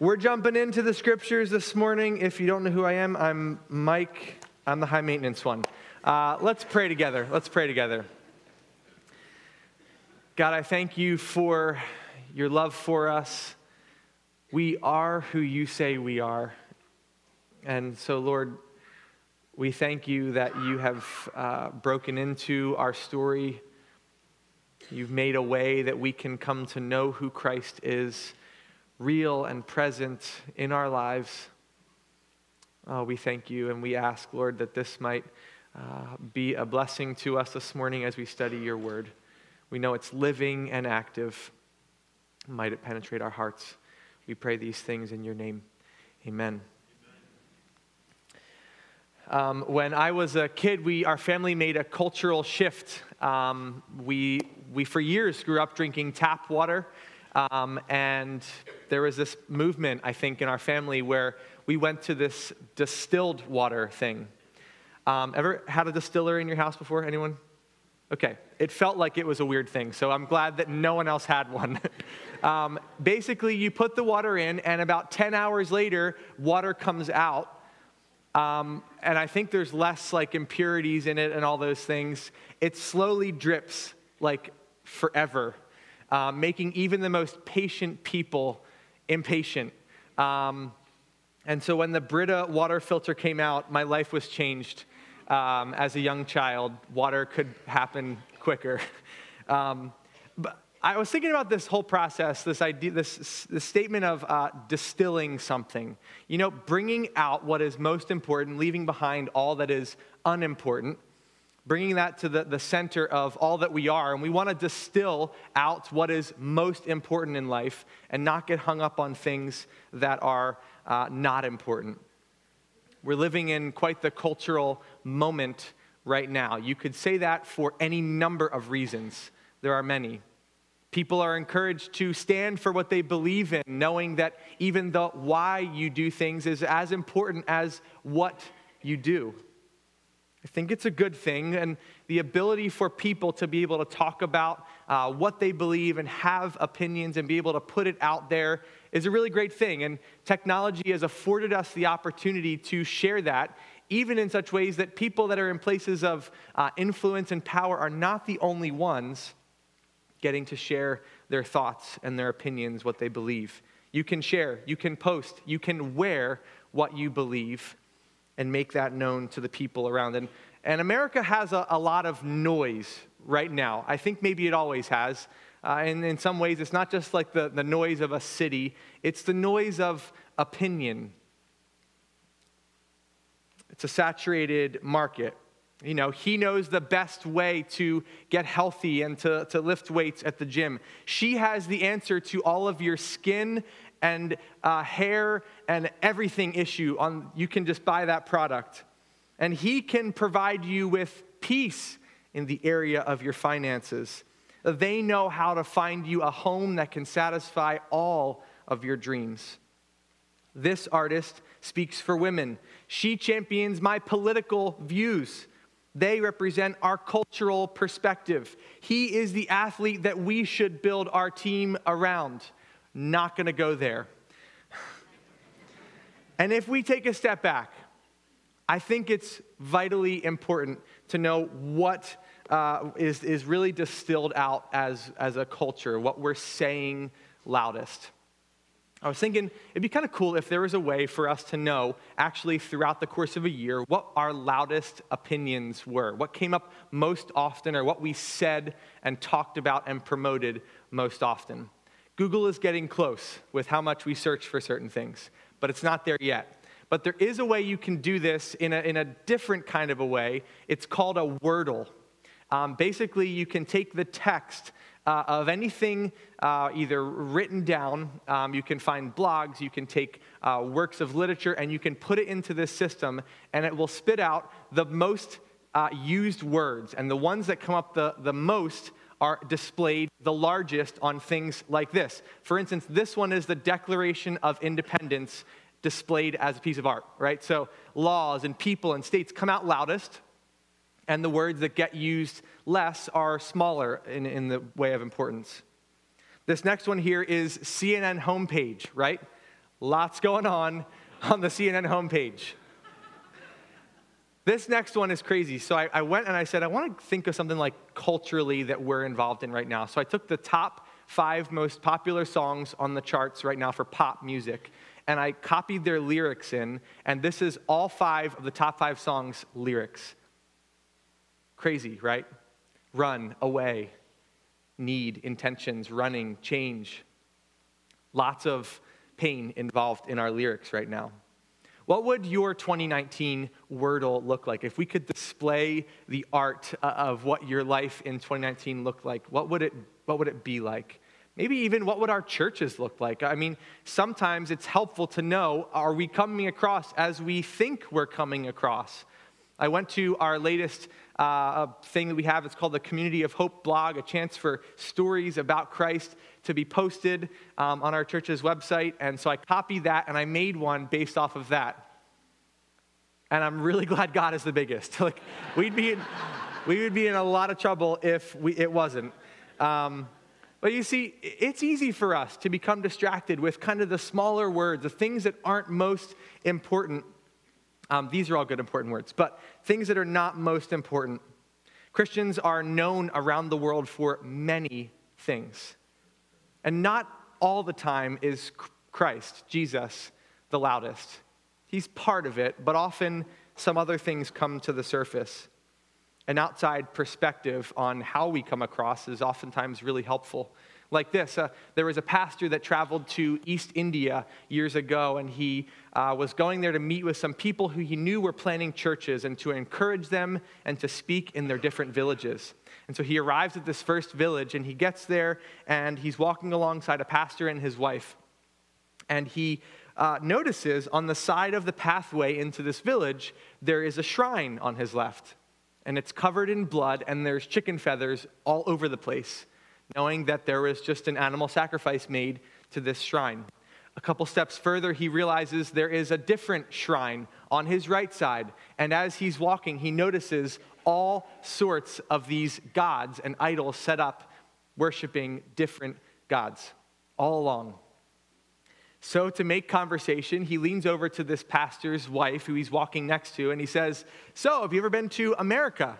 We're jumping into the scriptures this morning. If you don't know who I am, I'm Mike. I'm the high maintenance one. Uh, let's pray together. Let's pray together. God, I thank you for your love for us. We are who you say we are. And so, Lord, we thank you that you have uh, broken into our story. You've made a way that we can come to know who Christ is real and present in our lives. Oh, we thank you and we ask, Lord, that this might uh, be a blessing to us this morning as we study your word. We know it's living and active. Might it penetrate our hearts? We pray these things in your name. Amen. Um, when I was a kid, we, our family made a cultural shift. Um, we, we, for years, grew up drinking tap water. Um, and there was this movement, I think, in our family where we went to this distilled water thing. Um, ever had a distiller in your house before? Anyone? Okay. It felt like it was a weird thing, so I'm glad that no one else had one. um, basically, you put the water in, and about 10 hours later, water comes out. Um, and I think there's less like impurities in it and all those things. It slowly drips like forever uh, making even the most patient people impatient. Um, and so when the Brita water filter came out, my life was changed. Um, as a young child, water could happen quicker. Um, but I was thinking about this whole process, this idea, this, this statement of uh, distilling something. You know, bringing out what is most important, leaving behind all that is unimportant bringing that to the, the center of all that we are. And we want to distill out what is most important in life and not get hung up on things that are uh, not important. We're living in quite the cultural moment right now. You could say that for any number of reasons. There are many. People are encouraged to stand for what they believe in, knowing that even the why you do things is as important as what you do. I think it's a good thing, and the ability for people to be able to talk about uh, what they believe and have opinions and be able to put it out there is a really great thing. And technology has afforded us the opportunity to share that, even in such ways that people that are in places of uh, influence and power are not the only ones getting to share their thoughts and their opinions, what they believe. You can share, you can post, you can wear what you believe and make that known to the people around. And, and America has a, a lot of noise right now. I think maybe it always has. Uh, and in some ways, it's not just like the, the noise of a city, it's the noise of opinion. It's a saturated market. You know, he knows the best way to get healthy and to, to lift weights at the gym. She has the answer to all of your skin and uh, hair and everything issue on you can just buy that product. And he can provide you with peace in the area of your finances. They know how to find you a home that can satisfy all of your dreams. This artist speaks for women. She champions my political views. They represent our cultural perspective. He is the athlete that we should build our team around. Not going to go there. and if we take a step back, I think it's vitally important to know what uh, is is, really distilled out as, as a culture, what we're saying loudest. I was thinking it'd be kind of cool if there was a way for us to know, actually, throughout the course of a year, what our loudest opinions were, what came up most often, or what we said and talked about and promoted most often. Google is getting close with how much we search for certain things, but it's not there yet. But there is a way you can do this in a, in a different kind of a way. It's called a wordle. Um, basically, you can take the text uh, of anything uh, either written down, um, you can find blogs, you can take uh, works of literature, and you can put it into this system, and it will spit out the most uh, used words. And the ones that come up the, the most are displayed the largest on things like this. For instance, this one is the Declaration of Independence displayed as a piece of art, right? So laws and people and states come out loudest, and the words that get used less are smaller in, in the way of importance. This next one here is CNN homepage, right? Lots going on on the CNN homepage. This next one is crazy. So I, I, went and I said, I want to think of something like culturally that we're involved in right now. So I took the top five most popular songs on the charts right now for pop music, and I copied their lyrics in, and this is all five of the top five songs' lyrics. Crazy, right? Run, away, need, intentions, running, change. Lots of pain involved in our lyrics right now. What would your 2019 Wordle look like? If we could display the art uh, of what your life in 2019 looked like, what would it, what would it be like? Maybe even what would our churches look like? I mean, sometimes it's helpful to know are we coming across as we think we're coming across? I went to our latest uh, thing that we have. It's called the Community of Hope blog, a chance for stories about Christ to be posted um, on our church's website. And so I copied that and I made one based off of that. And I'm really glad God is the biggest. like, we'd be in, we would be in a lot of trouble if we, it wasn't. Um, but you see, it's easy for us to become distracted with kind of the smaller words, the things that aren't most important. Um, these are all good, important words, but things that are not most important. Christians are known around the world for many things. And not all the time is Christ, Jesus, the loudest. He's part of it, but often some other things come to the surface. An outside perspective on how we come across is oftentimes really helpful. Like this uh, there was a pastor that traveled to East India years ago, and he uh, was going there to meet with some people who he knew were planning churches and to encourage them and to speak in their different villages. And so he arrives at this first village and he gets there and he's walking alongside a pastor and his wife. And he uh, notices on the side of the pathway into this village, there is a shrine on his left. And it's covered in blood and there's chicken feathers all over the place, knowing that there was just an animal sacrifice made to this shrine. A couple steps further, he realizes there is a different shrine on his right side. And as he's walking, he notices all sorts of these gods and idols set up worshiping different gods all along. So, to make conversation, he leans over to this pastor's wife who he's walking next to and he says, So, have you ever been to America?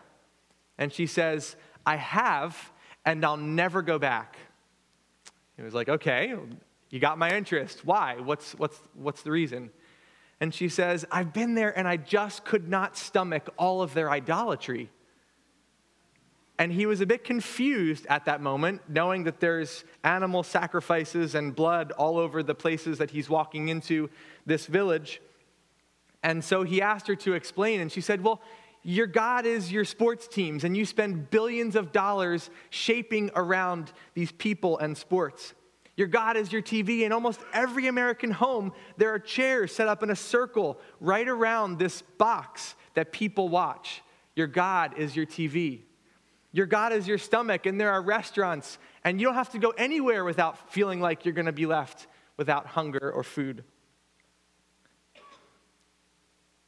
And she says, I have, and I'll never go back. He was like, Okay, you got my interest. Why? What's, what's, what's the reason? And she says, I've been there and I just could not stomach all of their idolatry. And he was a bit confused at that moment, knowing that there's animal sacrifices and blood all over the places that he's walking into this village. And so he asked her to explain, and she said, Well, your God is your sports teams, and you spend billions of dollars shaping around these people and sports. Your God is your TV. In almost every American home, there are chairs set up in a circle right around this box that people watch. Your God is your TV. Your God is your stomach, and there are restaurants, and you don't have to go anywhere without feeling like you're going to be left without hunger or food.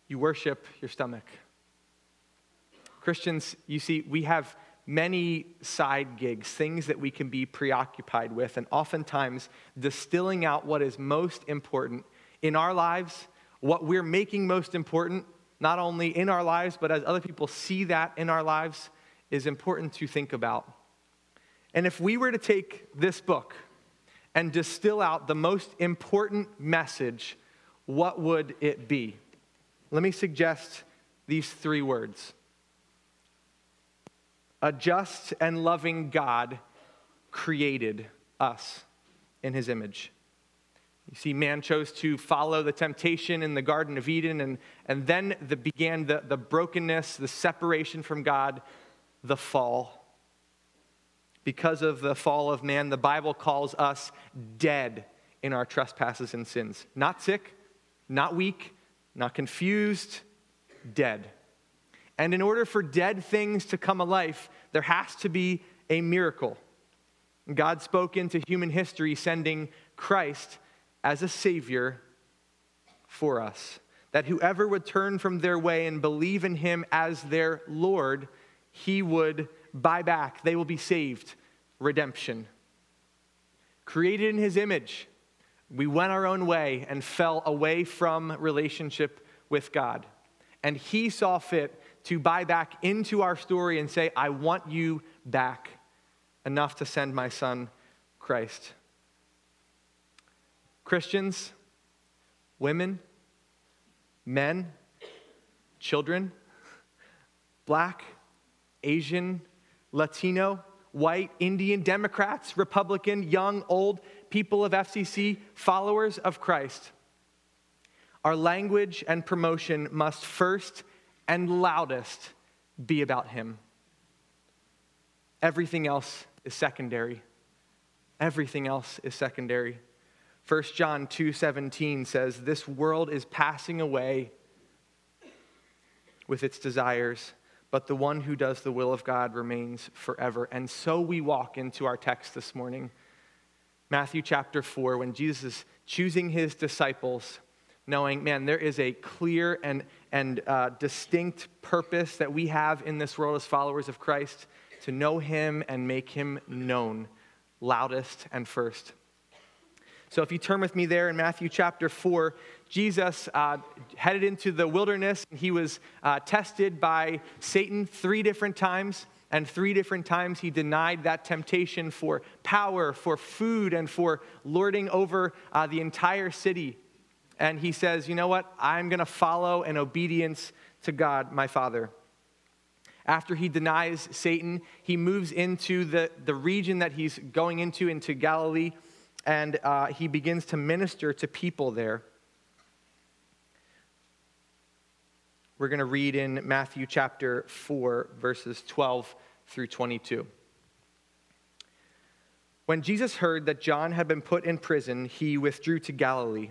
You worship your stomach. Christians, you see, we have many side gigs, things that we can be preoccupied with, and oftentimes distilling out what is most important in our lives, what we're making most important, not only in our lives, but as other people see that in our lives, is important to think about. And if we were to take this book and distill out the most important message, what would it be? Let me suggest these three words a just and loving God created us in his image. You see, man chose to follow the temptation in the Garden of Eden, and, and then the, began the, the brokenness, the separation from God, the fall. Because of the fall of man, the Bible calls us dead in our trespasses and sins. Not sick, not weak, not confused, dead. And in order for dead things to come alive, there has to be a miracle. God spoke into human history, sending Christ as a Savior for us. That whoever would turn from their way and believe in Him as their Lord, He would buy back. They will be saved. Redemption. Created in His image, We went our own way and fell away from relationship with God. And He saw fit to buy back into our story and say, I want you back enough to send my son, Christ. Christians, women, men, children, black, Asian, Latino, white, Indian, Democrats, Republican, young, old, people of FCC, followers of Christ. Our language and promotion must first and loudest be about Him. Everything else is secondary. Everything else is secondary. 1 John 2:17 says, "This world is passing away with its desires, but the one who does the will of God remains forever." And so we walk into our text this morning. Matthew chapter 4 when Jesus is choosing his disciples knowing, man, there is a clear and, and uh, distinct purpose that we have in this world as followers of Christ to know him and make him known loudest and first. So if you turn with me there in Matthew chapter 4, Jesus uh, headed into the wilderness. He was uh, tested by Satan three different times, and three different times he denied that temptation for power, for food, and for lording over uh, the entire city. And he says, You know what? I'm going to follow in obedience to God, my Father. After he denies Satan, he moves into the, the region that he's going into, into Galilee and uh, he begins to minister to people there. We're going to read in Matthew chapter 4, verses 12 through 22. When Jesus heard that John had been put in prison, he withdrew to Galilee.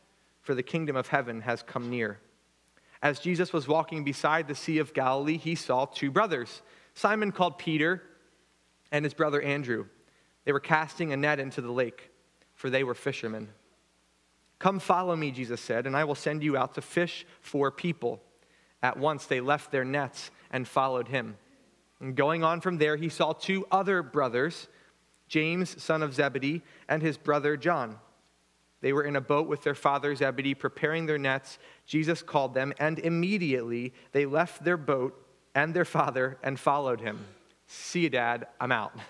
for the kingdom of heaven has come near. As Jesus was walking beside the Sea of Galilee, he saw two brothers Simon called Peter and his brother Andrew. They were casting a net into the lake, for they were fishermen. Come follow me, Jesus said, and I will send you out to fish for people. At once they left their nets and followed him. And going on from there, he saw two other brothers, James, son of Zebedee, and his brother John. They were in a boat with their father Zebedee, preparing their nets. Jesus called them, and immediately they left their boat and their father and followed him. See you, Dad, I'm out.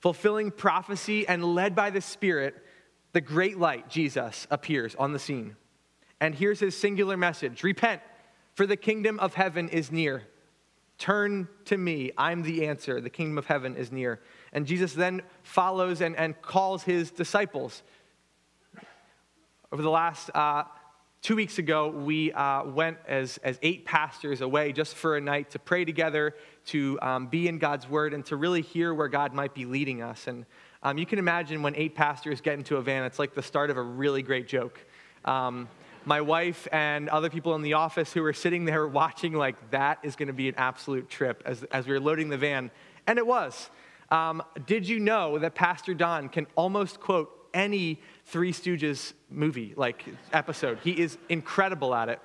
fulfilling prophecy and led by the Spirit, the great light, Jesus, appears on the scene. And here's his singular message Repent, for the kingdom of heaven is near. Turn to me. I'm the answer. The kingdom of heaven is near. And Jesus then follows and, and calls his disciples. Over the last uh, Two weeks ago, we uh, went as, as eight pastors away just for a night to pray together, to um, be in God's Word, and to really hear where God might be leading us. And um, you can imagine when eight pastors get into a van, it's like the start of a really great joke. Um, my wife and other people in the office who were sitting there watching, like, that is going to be an absolute trip as, as we were loading the van. And it was. Um, did you know that Pastor Don can almost quote any Three Stooges movie, like episode. He is incredible at it.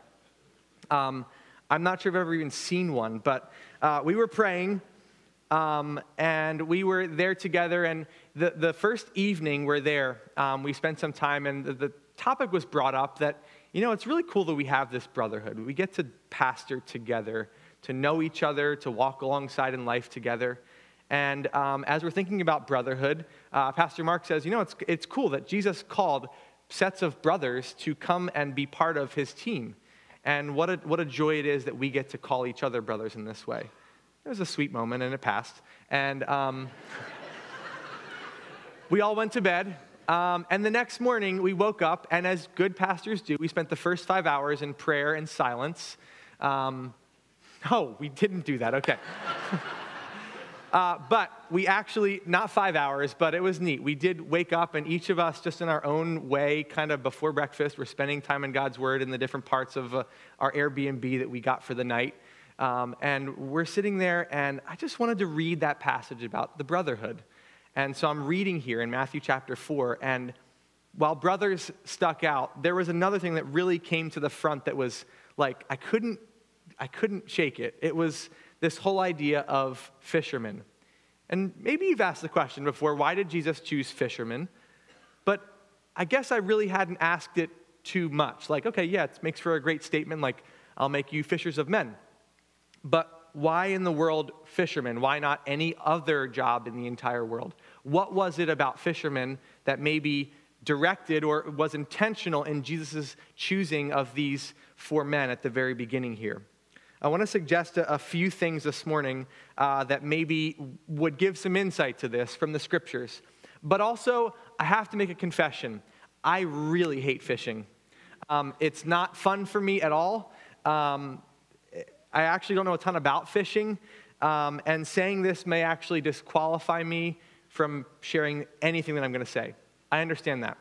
Um, I'm not sure if I've ever even seen one, but uh, we were praying um, and we were there together. And the, the first evening we're there, um, we spent some time, and the, the topic was brought up that, you know, it's really cool that we have this brotherhood. We get to pastor together, to know each other, to walk alongside in life together. And um, as we're thinking about brotherhood, uh, Pastor Mark says, you know, it's, it's cool that Jesus called sets of brothers to come and be part of his team. And what a, what a joy it is that we get to call each other brothers in this way. It was a sweet moment and it passed. And um, we all went to bed. Um, and the next morning, we woke up, and as good pastors do, we spent the first five hours in prayer and silence. Um, oh, we didn't do that. Okay. Uh, but we actually, not five hours, but it was neat. We did wake up, and each of us, just in our own way, kind of before breakfast, we're spending time in God's Word in the different parts of uh, our Airbnb that we got for the night. Um, and we're sitting there, and I just wanted to read that passage about the brotherhood. And so I'm reading here in Matthew chapter 4, and while brothers stuck out, there was another thing that really came to the front that was like, I couldn't, I couldn't shake it. It was this whole idea of fishermen. And maybe you've asked the question before why did Jesus choose fishermen? But I guess I really hadn't asked it too much. Like, okay, yeah, it makes for a great statement, like, I'll make you fishers of men. But why in the world fishermen? Why not any other job in the entire world? What was it about fishermen that maybe directed or was intentional in Jesus' choosing of these four men at the very beginning here? I want to suggest a, a few things this morning uh, that maybe would give some insight to this from the scriptures. But also, I have to make a confession. I really hate fishing. Um, it's not fun for me at all. Um, I actually don't know a ton about fishing, um, and saying this may actually disqualify me from sharing anything that I'm going to say. I understand that.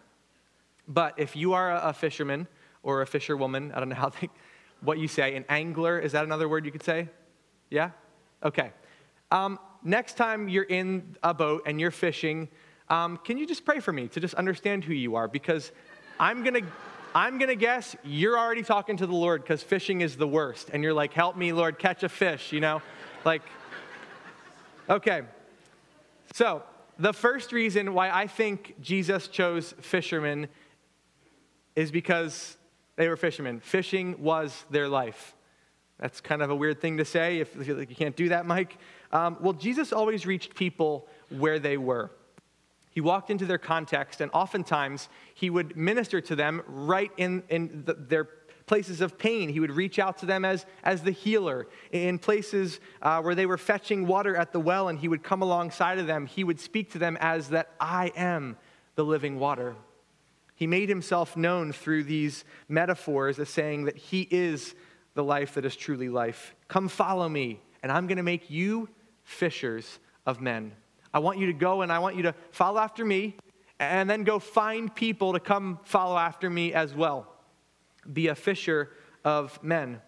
But if you are a, a fisherman or a fisherwoman, I don't know how they, what you say. An angler, is that another word you could say? Yeah? Okay. Um, next time you're in a boat and you're fishing, um, can you just pray for me to just understand who you are? Because I'm going to. I'm to guess you're already talking to the Lord because fishing is the worst. And you're like, help me, Lord, catch a fish, you know? Like, okay. So, the first reason why I think Jesus chose fishermen is because they were fishermen. Fishing was their life. That's kind of a weird thing to say if you can't do that, Mike. Um, well, Jesus always reached people where they were. He walked into their context, and oftentimes he would minister to them right in, in the, their places of pain. He would reach out to them as, as the healer. In places uh, where they were fetching water at the well, and he would come alongside of them, he would speak to them as that I am the living water. He made himself known through these metaphors as saying that he is the life that is truly life. Come follow me, and I'm going to make you fishers of men. I want you to go and I want you to follow after me, and then go find people to come follow after me as well. Be a fisher of men.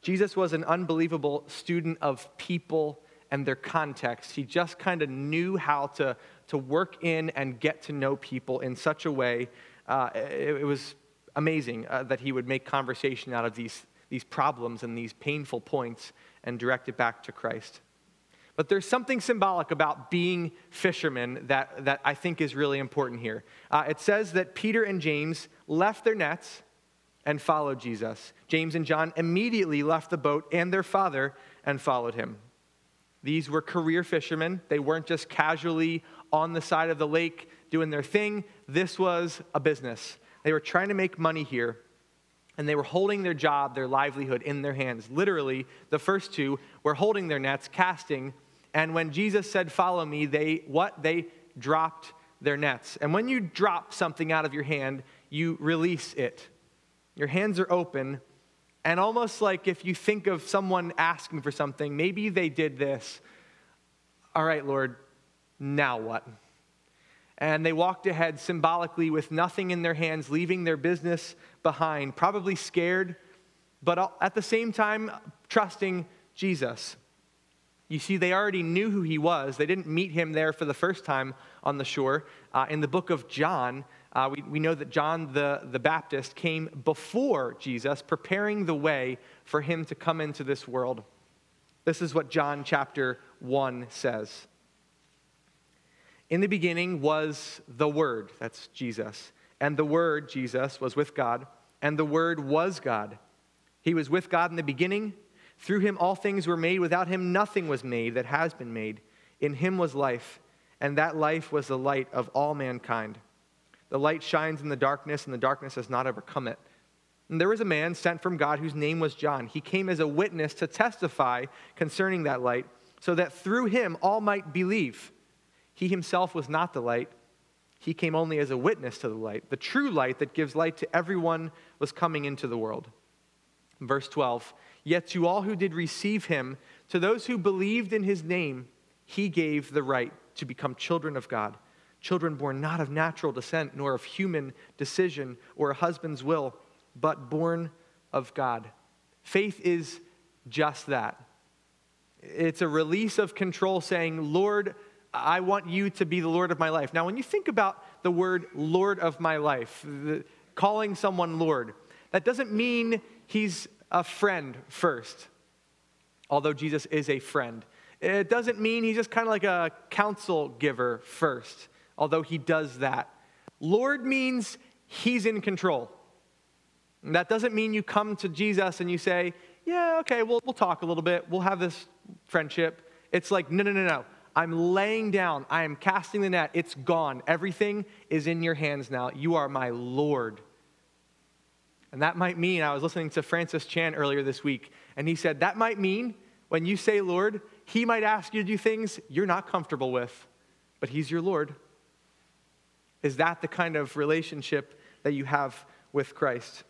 Jesus was an unbelievable student of people and their context. He just kind of knew how to to work in and get to know people in such a way. Uh, it, it, was amazing uh, that he would make conversation out of these, these problems and these painful points and direct it back to Christ. But there's something symbolic about being fishermen that, that I think is really important here. Uh, it says that Peter and James left their nets and followed Jesus. James and John immediately left the boat and their father and followed him. These were career fishermen. They weren't just casually on the side of the lake doing their thing. This was a business. They were trying to make money here, and they were holding their job, their livelihood in their hands. Literally, the first two were holding their nets, casting, and when Jesus said, Follow me, they what? They dropped their nets. And when you drop something out of your hand, you release it. Your hands are open, and almost like if you think of someone asking for something, maybe they did this. All right, Lord, now what? And they walked ahead symbolically with nothing in their hands, leaving their business behind, probably scared, but at the same time, trusting Jesus. You see, they already knew who he was. They didn't meet him there for the first time on the shore. Uh, in the book of John, uh, we, we know that John the, the Baptist came before Jesus, preparing the way for him to come into this world. This is what John chapter 1 says. In the beginning was the Word, that's Jesus. And the Word, Jesus, was with God, and the Word was God. He was with God in the beginning. Through him all things were made. Without him nothing was made that has been made. In him was life, and that life was the light of all mankind. The light shines in the darkness, and the darkness has not overcome it. And there was a man sent from God whose name was John. He came as a witness to testify concerning that light, so that through him all might believe. He himself was not the light. He came only as a witness to the light. The true light that gives light to everyone was coming into the world. Verse 12 Yet to all who did receive him, to those who believed in his name, he gave the right to become children of God, children born not of natural descent, nor of human decision or a husband's will, but born of God. Faith is just that. It's a release of control saying, Lord, I want you to be the Lord of my life. Now, when you think about the word Lord of my life, the, calling someone Lord, that doesn't mean he's a friend first, although Jesus is a friend. It doesn't mean he's just kind of like a counsel giver first, although he does that. Lord means he's in control. And that doesn't mean you come to Jesus and you say, Yeah, okay, we'll, we'll talk a little bit, we'll have this friendship. It's like, No, no, no, no. I'm laying down, I am casting the net, it's gone. Everything is in your hands now. You are my Lord. And that might mean, I was listening to Francis Chan earlier this week, and he said, That might mean when you say Lord, he might ask you to do things you're not comfortable with, but He's your Lord. Is that the kind of relationship that you have with Christ?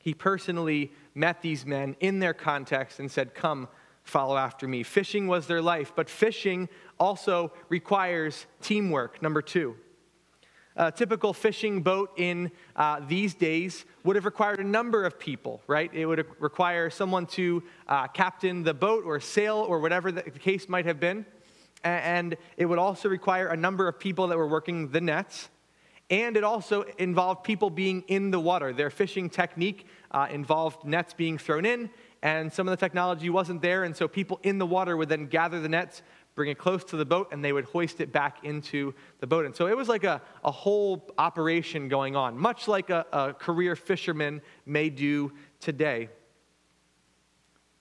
He personally met these men in their context and said, Come, follow after me. Fishing was their life, but fishing also requires teamwork. Number two. A typical fishing boat in uh, these days would have required a number of people, right? It would require someone to uh, captain the boat or sail or whatever the case might have been. And it would also require a number of people that were working the nets. And it also involved people being in the water. Their fishing technique uh, involved nets being thrown in, and some of the technology wasn't there. And so people in the water would then gather the nets, bring it close to the boat, and they would hoist it back into the boat. And so it was like a, a whole operation going on, much like a, a career fisherman may do today.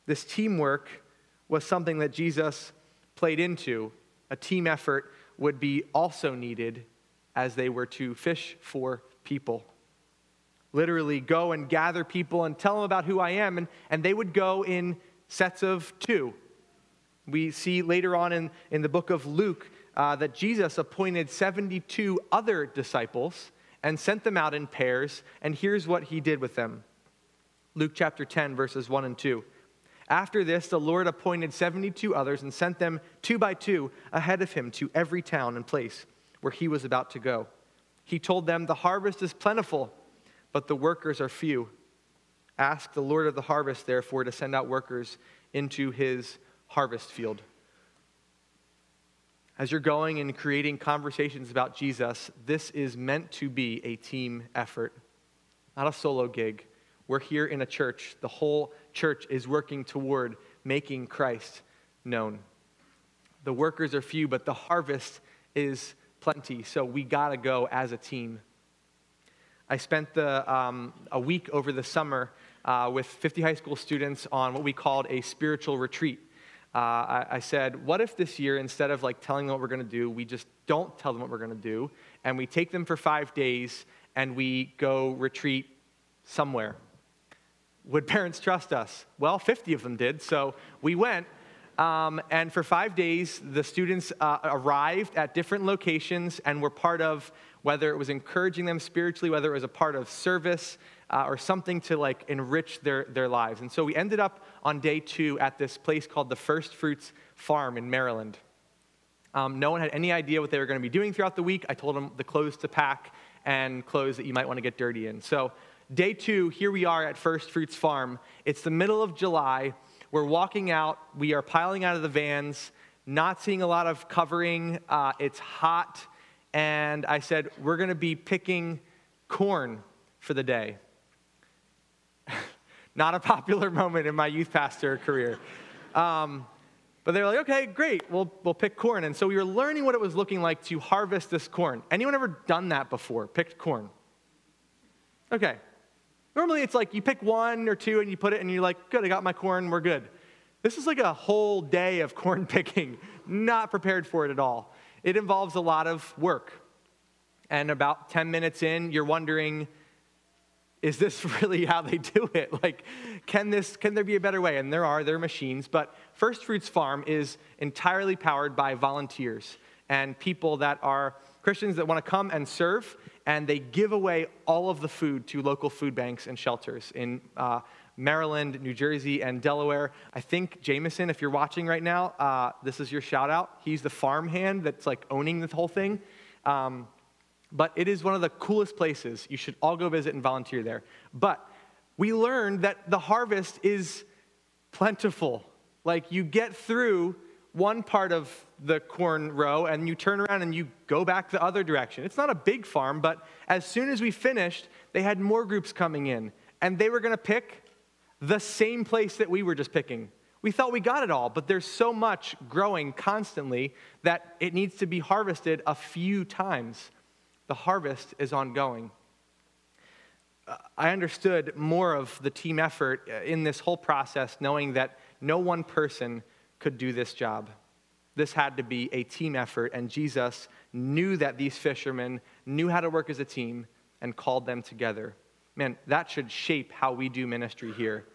This teamwork was something that Jesus played into. A team effort would be also needed as they were to fish for people. Literally, go and gather people and tell them about who I am, and, and they would go in sets of two we see later on in, in the book of Luke uh, that Jesus appointed 72 other disciples and sent them out in pairs, and here's what he did with them Luke chapter 10, verses 1 and 2. After this, the Lord appointed 72 others and sent them two by two ahead of him to every town and place where he was about to go. He told them, The harvest is plentiful, but the workers are few. Ask the Lord of the harvest, therefore, to send out workers into his harvest field. As you're going and creating conversations about Jesus, this is meant to be a team effort, not a solo gig. We're here in a church. The whole church is working toward making Christ known. The workers are few, but the harvest is plenty, so we got to go as a team. I spent the, um, a week over the summer uh, with 50 high school students on what we called a spiritual retreat uh, I, I, said, what if this year, instead of like telling them what we're going to do, we just don't tell them what we're going to do, and we take them for five days and we go retreat somewhere? Would parents trust us? Well, 50 of them did, so we went. Um, and for five days, the students uh, arrived at different locations and were part of whether it was encouraging them spiritually, whether it was a part of service, uh, or something to like enrich their, their lives. And so we ended up on day two at this place called the First Fruits Farm in Maryland. Um, no one had any idea what they were going to be doing throughout the week. I told them the clothes to pack and clothes that you might want to get dirty in. So, day two, here we are at First Fruits Farm. It's the middle of July. We're walking out. We are piling out of the vans, not seeing a lot of covering. Uh, it's hot. And I said, We're going to be picking corn for the day. Not a popular moment in my youth pastor career. Um, but they're like, okay, great, we'll, we'll pick corn. And so we were learning what it was looking like to harvest this corn. Anyone ever done that before? Picked corn? Okay. Normally it's like you pick one or two and you put it and you're like, good, I got my corn, we're good. This is like a whole day of corn picking. Not prepared for it at all. It involves a lot of work. And about 10 minutes in, you're wondering, is this really how they do it? Like, can this can there be a better way? And there are, there are machines, but First Fruits Farm is entirely powered by volunteers and people that are Christians that want to come and serve, and they give away all of the food to local food banks and shelters in uh, Maryland, New Jersey, and Delaware. I think Jameson, if you're watching right now, uh, this is your shout out. He's the farm hand that's like owning this whole thing. Um, but it is one of the coolest places. You should all go visit and volunteer there. But we learned that the harvest is plentiful. Like you get through one part of the corn row and you turn around and you go back the other direction. It's not a big farm, but as soon as we finished, they had more groups coming in and they were going to pick the same place that we were just picking. We thought we got it all, but there's so much growing constantly that it needs to be harvested a few times. The harvest is ongoing. Uh, I understood more of the team effort uh, in this whole process, knowing that no one person could do this job. This had to be a team effort, and Jesus knew that these fishermen knew how to work as a team and called them together. Man, that should shape how we do ministry here.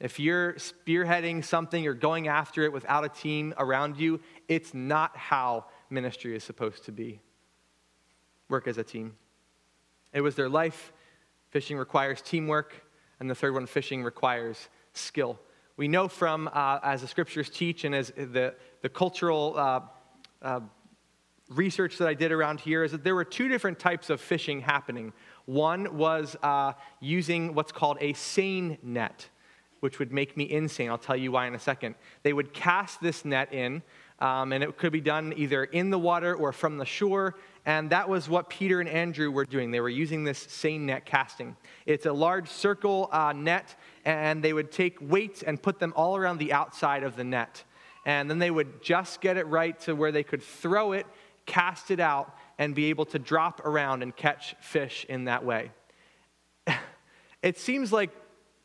If you're spearheading something or going after it without a team around you, it's not how ministry is supposed to be. Work as a team. It was their life. Fishing requires teamwork. And the third one, fishing requires skill. We know from, uh, as the scriptures teach and as the, the cultural uh, uh, research that I did around here, is that there were two different types of fishing happening. One was uh, using what's called a seine net which would make me insane. I'll tell you why in a second. They would cast this net in, um, and it could be done either in the water or from the shore. And that was what Peter and Andrew were doing. They were using this seine net casting. It's a large circle uh, net, and they would take weights and put them all around the outside of the net. And then they would just get it right to where they could throw it, cast it out, and be able to drop around and catch fish in that way. it seems like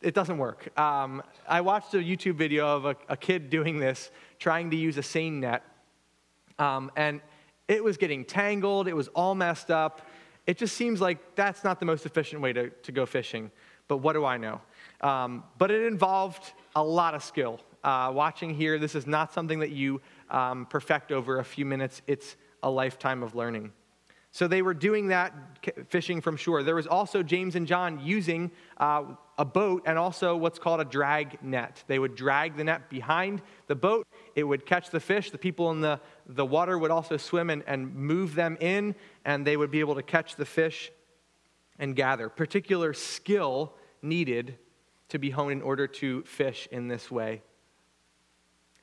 it doesn't work. Um, I watched a YouTube video of a, a, kid doing this, trying to use a seine net, um, and it was getting tangled, it was all messed up. It just seems like that's not the most efficient way to, to go fishing, but what do I know? Um, but it involved a lot of skill. Uh, watching here, this is not something that you um, perfect over a few minutes, it's a lifetime of learning. So they were doing that fishing from shore. There was also James and John using uh, a boat and also what's called a drag net. They would drag the net behind the boat, it would catch the fish. The people in the, the water would also swim and, and move them in, and they would be able to catch the fish and gather. Particular skill needed to be honed in order to fish in this way.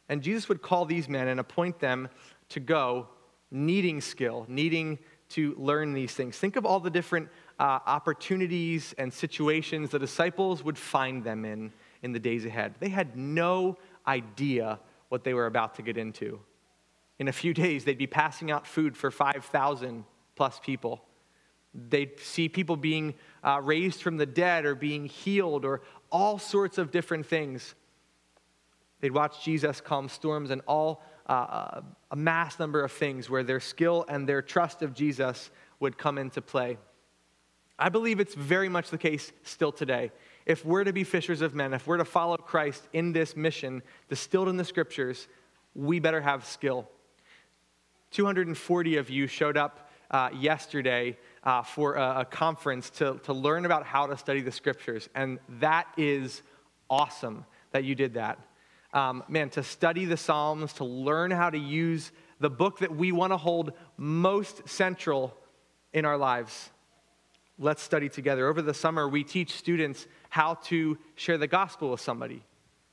And Jesus would call these men and appoint them to go needing skill, needing to learn these things. Think of all the different uh, opportunities and situations the disciples would find them in in the days ahead. They had no idea what they were about to get into. In a few days, they'd be passing out food for 5,000 plus people. They'd see people being uh, raised from the dead or being healed or all sorts of different things. They'd watch Jesus calm storms and all uh, a mass number of things where their skill and their trust of Jesus would come into play. I believe it's very much the case still today. If we're to be fishers of men, if we're to follow Christ in this mission distilled in the scriptures, we better have skill. 240 of you showed up uh, yesterday uh, for a, a conference to, to learn about how to study the scriptures, and that is awesome that you did that um, man, to study the Psalms, to learn how to use the book that we want to hold most central in our lives. Let's study together. Over the summer, we teach students how to share the gospel with somebody.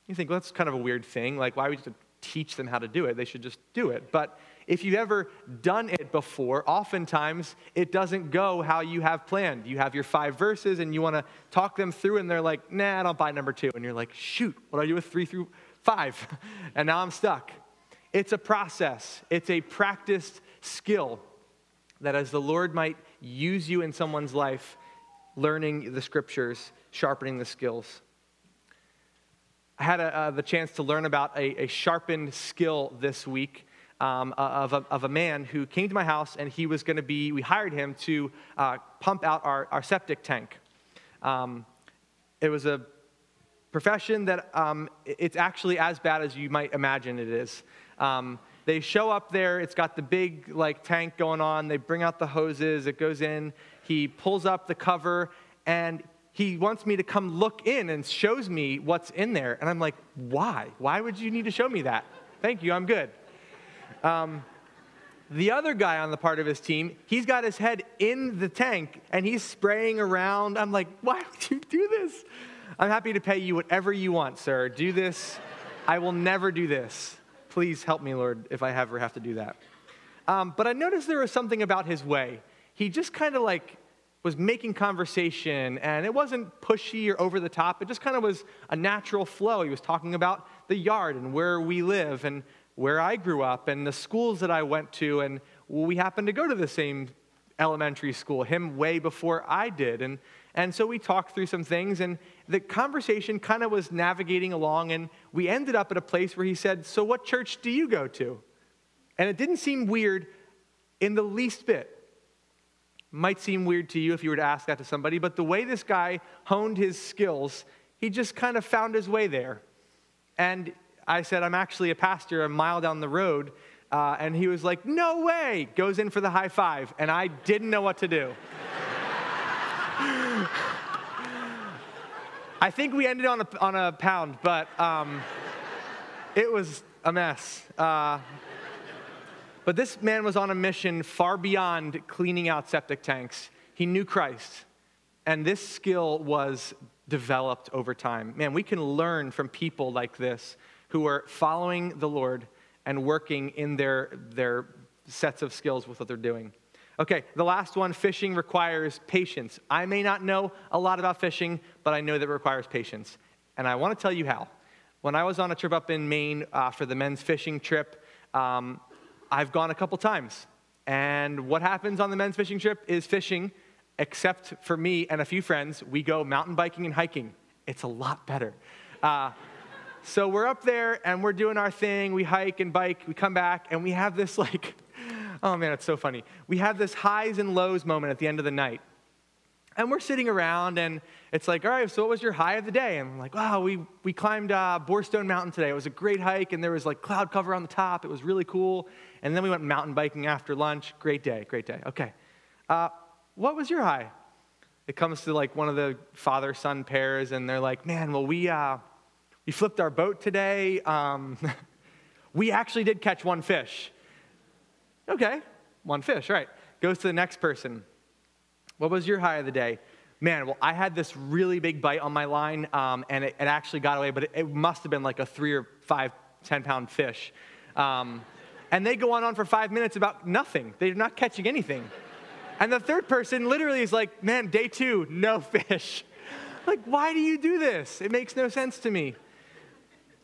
You think, well, that's kind of a weird thing. Like, why would you teach them how to do it? They should just do it. But if you've ever done it before, oftentimes it doesn't go how you have planned. You have your five verses and you want to talk them through, and they're like, nah, I don't buy number two. And you're like, shoot, what do I do with three through five, and now I'm stuck. It's a process, it's a practiced skill that as the Lord might use you in someone's life, learning the scriptures, sharpening the skills. I had a, uh, the chance to learn about a, a sharpened skill this week. Um, of, a, of, a, man who came to my house and he was going to be, we hired him to uh, pump out our, our septic tank. Um, it was a profession that um, it's actually as bad as you might imagine it is. Um, they show up there. It's got the big like tank going on. They bring out the hoses. It goes in. He pulls up the cover and he wants me to come look in and shows me what's in there. And I'm like, why? Why would you need to show me that? Thank you. I'm good. Um, the other guy on the part of his team, he's got his head in the tank and he's spraying around. I'm like, why would you do this? I'm happy to pay you whatever you want, sir. Do this. I will never do this. Please help me, Lord, if I ever have to do that. Um, but I noticed there was something about his way. He just kind of like was making conversation, and it wasn't pushy or over the top. It just kind of was a natural flow. He was talking about the yard and where we live and where I grew up and the schools that I went to, and we happened to go to the same elementary school, him way before I did. And, and so we talked through some things, and the conversation kind of was navigating along, and we ended up at a place where he said, So, what church do you go to? And it didn't seem weird in the least bit. Might seem weird to you if you were to ask that to somebody, but the way this guy honed his skills, he just kind of found his way there. And I said, I'm actually a pastor a mile down the road. Uh, and he was like, No way! Goes in for the high five. And I didn't know what to do. I think we ended on a, on a pound, but um, it was a mess. Uh, but this man was on a mission far beyond cleaning out septic tanks. He knew Christ, and this skill was developed over time. Man, we can learn from people like this who are following the Lord and working in their, their sets of skills with what they're doing. Okay, the last one fishing requires patience. I may not know a lot about fishing, but I know that it requires patience. And I want to tell you how. When I was on a trip up in Maine uh, for the men's fishing trip, um, I've gone a couple times. And what happens on the men's fishing trip is fishing, except for me and a few friends, we go mountain biking and hiking. It's a lot better. Uh, so we're up there and we're doing our thing. We hike and bike. We come back and we have this like, oh man, it's so funny. We have this highs and lows moment at the end of the night. And we're sitting around, and it's like, all right, so what was your high of the day? And I'm like, wow, we, we climbed uh, Borestone Mountain today. It was a great hike, and there was like cloud cover on the top. It was really cool. And then we went mountain biking after lunch. Great day, great day. Okay. Uh, what was your high? It comes to like one of the father son pairs, and they're like, man, well, we, uh, we flipped our boat today. Um, we actually did catch one fish. Okay, one fish, right. Goes to the next person. What was your high of the day? Man, well, I had this really big bite on my line, um, and it, it, actually got away, but it, it, must have been like a three or five, 10 pound fish. Um, and they go on, on for five minutes about nothing. They're not catching anything. And the third person literally is like, man, day two, no fish. like, why do you do this? It makes no sense to me.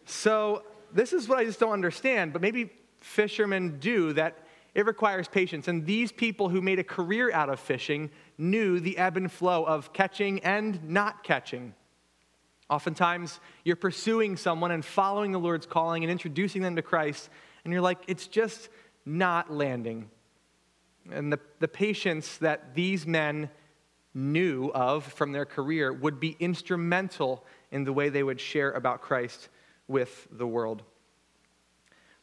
So, this is what I just don't understand, but maybe fishermen do that it requires patience. And these people who made a career out of fishing knew the ebb and flow of catching and not catching. Oftentimes, you're pursuing someone and following the Lord's calling and introducing them to Christ, and you're like, it's just not landing. And the, the patience that these men knew of from their career would be instrumental in the way they would share about Christ with the world.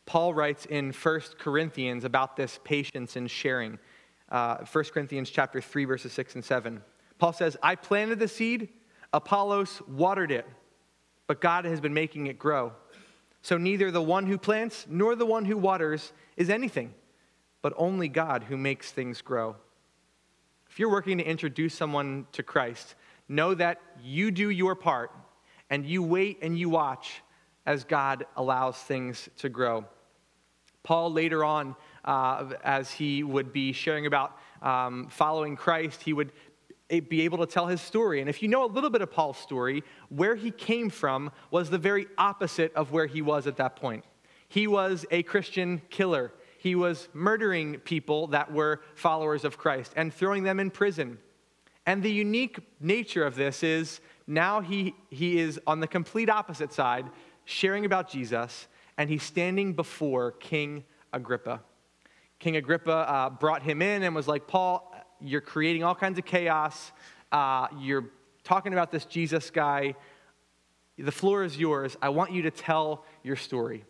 Paul writes in 1 Corinthians about this patience and sharing. Uh, 1 Corinthians chapter 3, verses 6 and 7. Paul says, I planted the seed, Apollos watered it, but God has been making it grow. So neither the one who plants nor the one who waters is anything, but only God who makes things grow. If you're working to introduce someone to Christ, know that you do your part and you wait and you watch as God allows things to grow. Paul, later on, uh, as he would be sharing about um, following Christ, he would be able to tell his story. And if you know a little bit of Paul's story, where he came from was the very opposite of where he was at that point. He was a Christian killer. He was murdering people that were followers of Christ and throwing them in prison. And the unique nature of this is now he, he is on the complete opposite side, sharing about Jesus, and he's standing before King Agrippa. King Agrippa uh, brought him in and was like, Paul, you're creating all kinds of chaos. Uh, you're talking about this Jesus guy. The floor is yours. I want you to tell your story.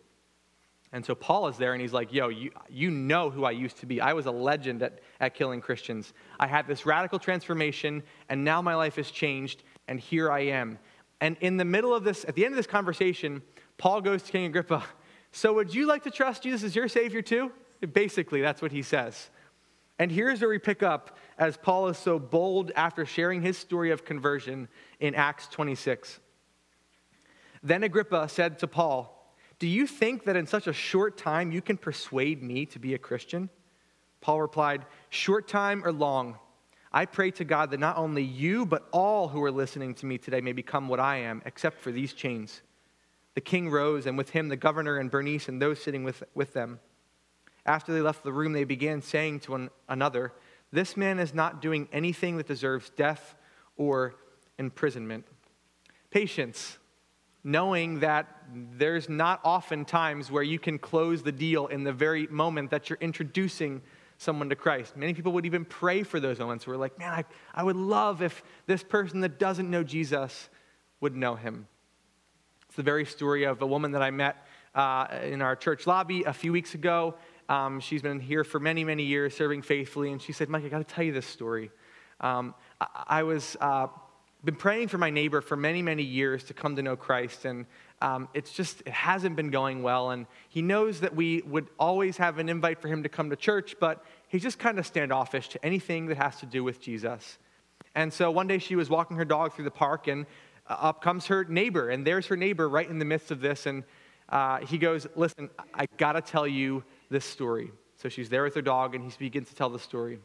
And so Paul is there and he's like, Yo, you, you know who I used to be. I was a legend at, at killing Christians. I had this radical transformation, and now my life has changed, and here I am. And in the middle of this, at the end of this conversation, Paul goes to King Agrippa, So would you like to trust Jesus as your Savior too? Basically, that's what he says. And here's where we pick up as Paul is so bold after sharing his story of conversion in Acts 26. Then Agrippa said to Paul, do you think that in such a short time you can persuade me to be a Christian? Paul replied, Short time or long, I pray to God that not only you, but all who are listening to me today may become what I am, except for these chains. The king rose, and with him the governor and Bernice and those sitting with, with them. After they left the room, they began saying to one another, This man is not doing anything that deserves death or imprisonment. Patience knowing that there's not often times where you can close the deal in the very moment that you're introducing someone to Christ. Many people would even pray for those moments where, like, man, I, I would love if this person that doesn't know Jesus would know him. It's the very story of a woman that I met uh, in our church lobby a few weeks ago. Um, she's been here for many, many years, serving faithfully, and she said, Mike, I got to tell you this story. Um, I, I, was uh, been praying for my neighbor for many, many years to come to know Christ, and um, it's just, it hasn't been going well. And he knows that we would always have an invite for him to come to church, but he's just kind of standoffish to anything that has to do with Jesus. And so one day she was walking her dog through the park, and uh, up comes her neighbor, and there's her neighbor right in the midst of this. And uh, he goes, Listen, I gotta tell you this story. So she's there with her dog, and he begins to tell the story.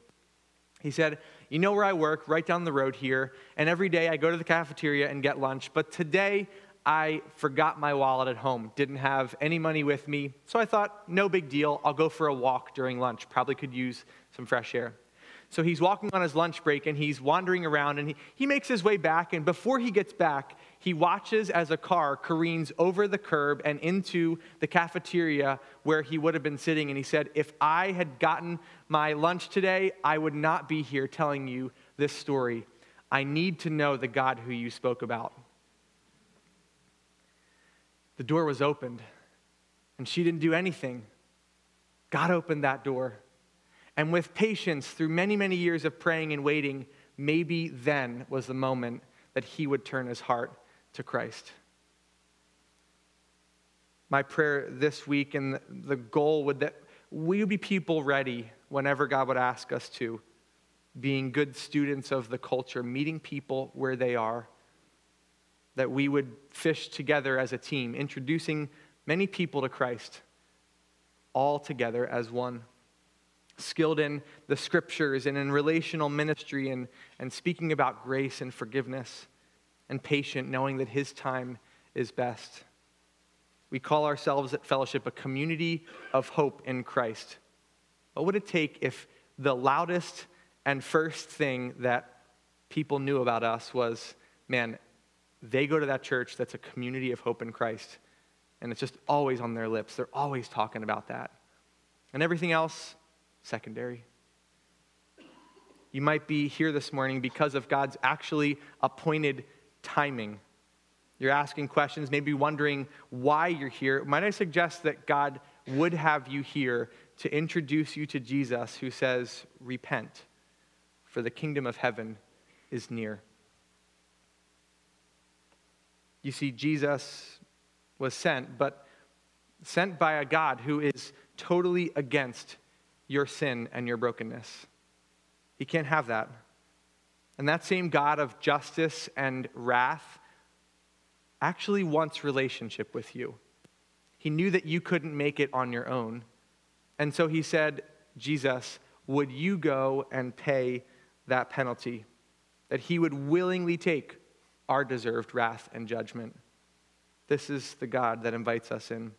He said, You know where I work, right down the road here, and every day I go to the cafeteria and get lunch, but today I forgot my wallet at home, didn't have any money with me, so I thought, no big deal, I'll go for a walk during lunch, probably could use some fresh air. So he's walking on his lunch break and he's wandering around and he, he makes his way back. And before he gets back, he watches as a car careens over the curb and into the cafeteria where he would have been sitting. And he said, If I had gotten my lunch today, I would not be here telling you this story. I need to know the God who you spoke about. The door was opened, and she didn't do anything. God opened that door. And with patience, through many, many years of praying and waiting, maybe then was the moment that he would turn his heart to Christ. My prayer this week and the goal would that we would be people ready whenever God would ask us to, being good students of the culture, meeting people where they are, that we would fish together as a team, introducing many people to Christ, all together as one skilled in the scriptures and in relational ministry and, and speaking about grace and forgiveness and patient, knowing that his time is best. We call ourselves at Fellowship a community of hope in Christ. What would it take if the loudest and first thing that people knew about us was, man, they go to that church that's a community of hope in Christ, and it's just always on their lips. They're always talking about that. And everything else, secondary. You might be here this morning because of God's actually appointed timing. You're asking questions, maybe wondering why you're here. Might I suggest that God would have you here to introduce you to Jesus, who says, Repent, for the kingdom of heaven is near. You see, Jesus was sent, but sent by a God who is totally against your sin and your brokenness. He can't have that. And that same God of justice and wrath actually wants relationship with you. He knew that you couldn't make it on your own. And so he said, Jesus, would you go and pay that penalty? That he would willingly take our deserved wrath and judgment. This is the God that invites us in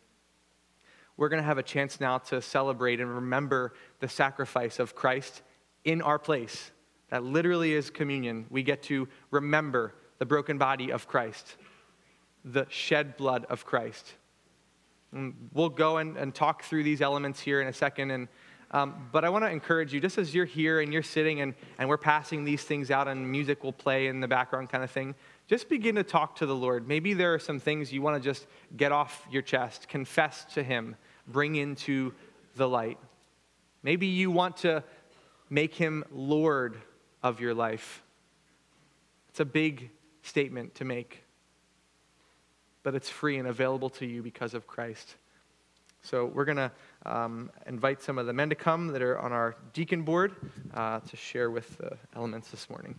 we're going to have a chance now to celebrate and remember the sacrifice of Christ in our place. That literally is communion. We get to remember the broken body of Christ, the shed blood of Christ. And we'll go and, and talk through these elements here in a second. And, um, but I want to encourage you, just as you're here and you're sitting and, and we're passing these things out and music will play in the background kind of thing, just begin to talk to the Lord. Maybe there are some things you want to just get off your chest, confess to Him bring into the light. Maybe you want to make him Lord of your life. It's a big statement to make, but it's free and available to you because of Christ. So we're going to um, invite some of the men to come that are on our deacon board uh, to share with the elements this morning.